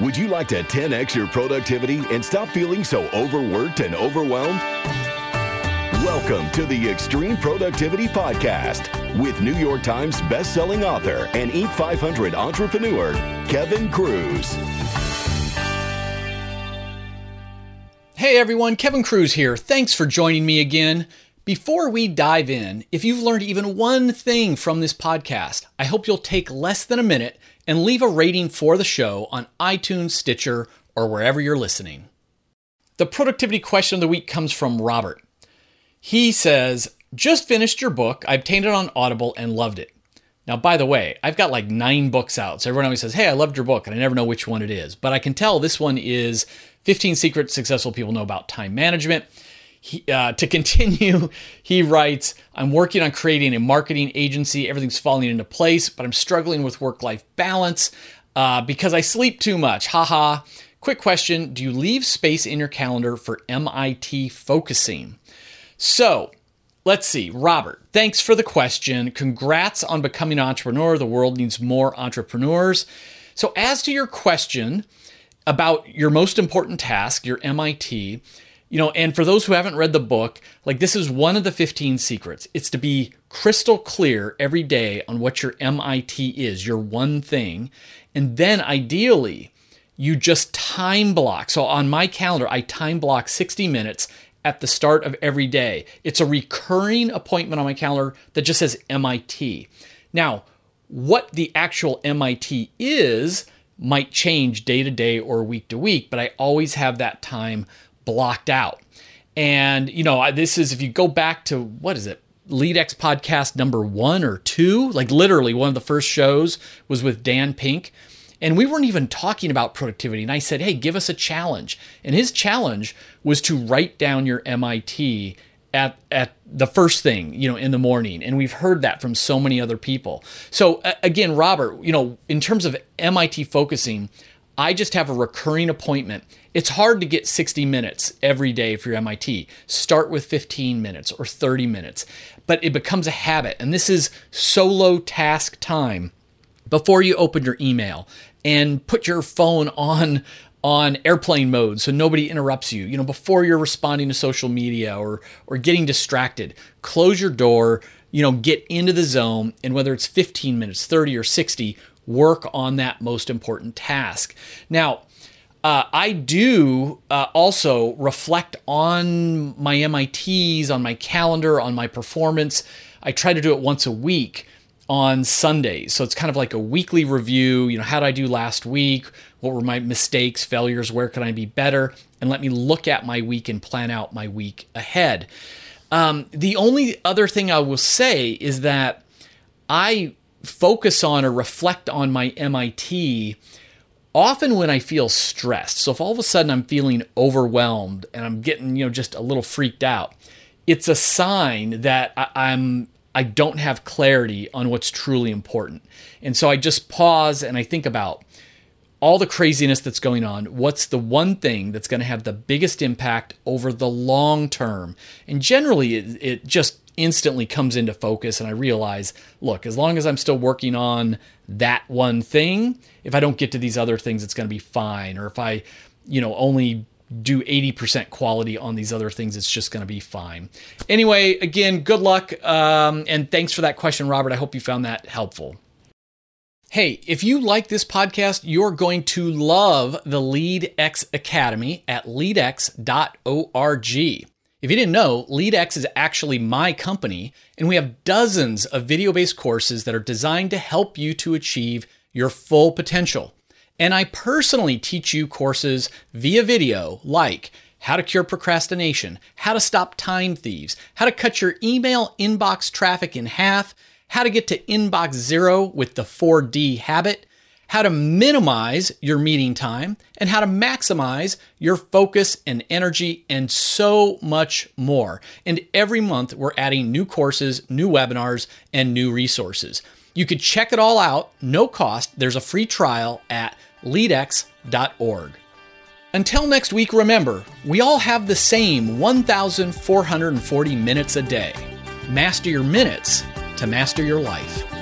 Would you like to 10x your productivity and stop feeling so overworked and overwhelmed? Welcome to the Extreme Productivity Podcast with New York Times bestselling author and Inc. 500 entrepreneur, Kevin Kruse. Hey everyone, Kevin Kruse here. Thanks for joining me again. Before we dive in, if you've learned even one thing from this podcast, I hope you'll take less than a minute and leave a rating for the show on iTunes, Stitcher, or wherever you're listening. The productivity question of the week comes from Robert. He says, Just finished your book. I obtained it on Audible and loved it. Now, by the way, I've got like nine books out. So everyone always says, Hey, I loved your book. And I never know which one it is. But I can tell this one is 15 Secrets Successful People Know About Time Management. He, uh, to continue, he writes, I'm working on creating a marketing agency. Everything's falling into place, but I'm struggling with work life balance uh, because I sleep too much. Haha. Quick question Do you leave space in your calendar for MIT focusing? So, let's see. Robert, thanks for the question. Congrats on becoming an entrepreneur. The world needs more entrepreneurs. So, as to your question about your most important task, your MIT, you know, and for those who haven't read the book, like this is one of the 15 secrets. It's to be crystal clear every day on what your MIT is, your one thing. And then ideally, you just time block. So on my calendar, I time block 60 minutes at the start of every day. It's a recurring appointment on my calendar that just says MIT. Now, what the actual MIT is might change day to day or week to week, but I always have that time blocked out. And, you know, this is, if you go back to, what is it? LeadX podcast number one or two, like literally one of the first shows was with Dan Pink. And we weren't even talking about productivity. And I said, hey, give us a challenge. And his challenge was to write down your MIT at, at the first thing, you know, in the morning. And we've heard that from so many other people. So, again, Robert, you know, in terms of MIT focusing, I just have a recurring appointment. It's hard to get 60 minutes every day for your MIT. Start with 15 minutes or 30 minutes, but it becomes a habit. And this is solo task time before you open your email and put your phone on on airplane mode so nobody interrupts you. You know, before you're responding to social media or or getting distracted, close your door, you know, get into the zone and whether it's 15 minutes, 30 or 60, work on that most important task. Now, uh, I do uh, also reflect on my MITs, on my calendar, on my performance. I try to do it once a week on Sundays. So it's kind of like a weekly review. You know, how did I do last week? What were my mistakes, failures? Where can I be better? And let me look at my week and plan out my week ahead. Um, the only other thing I will say is that I focus on or reflect on my MIT often when I feel stressed. So if all of a sudden I'm feeling overwhelmed and I'm getting, you know, just a little freaked out, it's a sign that I, am I don't have clarity on what's truly important. And so I just pause and I think about all the craziness that's going on. What's the one thing that's going to have the biggest impact over the long term? And generally, it, it just instantly comes into focus and I realize, look, as long as I'm still working on that one thing, if I don't get to these other things, it's going to be fine. Or if I, you know, only do 80% quality on these other things, it's just going to be fine. Anyway, again, good luck. Um, and thanks for that question, Robert. I hope you found that helpful. Hey, if you like this podcast, you're going to love the LeadX Academy at leadx.org. If you didn't know, LeadX is actually my company, and we have dozens of video based courses that are designed to help you to achieve your full potential. And I personally teach you courses via video like how to cure procrastination, how to stop time thieves, how to cut your email inbox traffic in half, how to get to inbox zero with the 4D habit, how to minimize your meeting time, and how to maximize your focus and energy, and so much more. And every month, we're adding new courses, new webinars, and new resources. You could check it all out, no cost. There's a free trial at leadx.org. Until next week, remember, we all have the same 1,440 minutes a day. Master your minutes to master your life.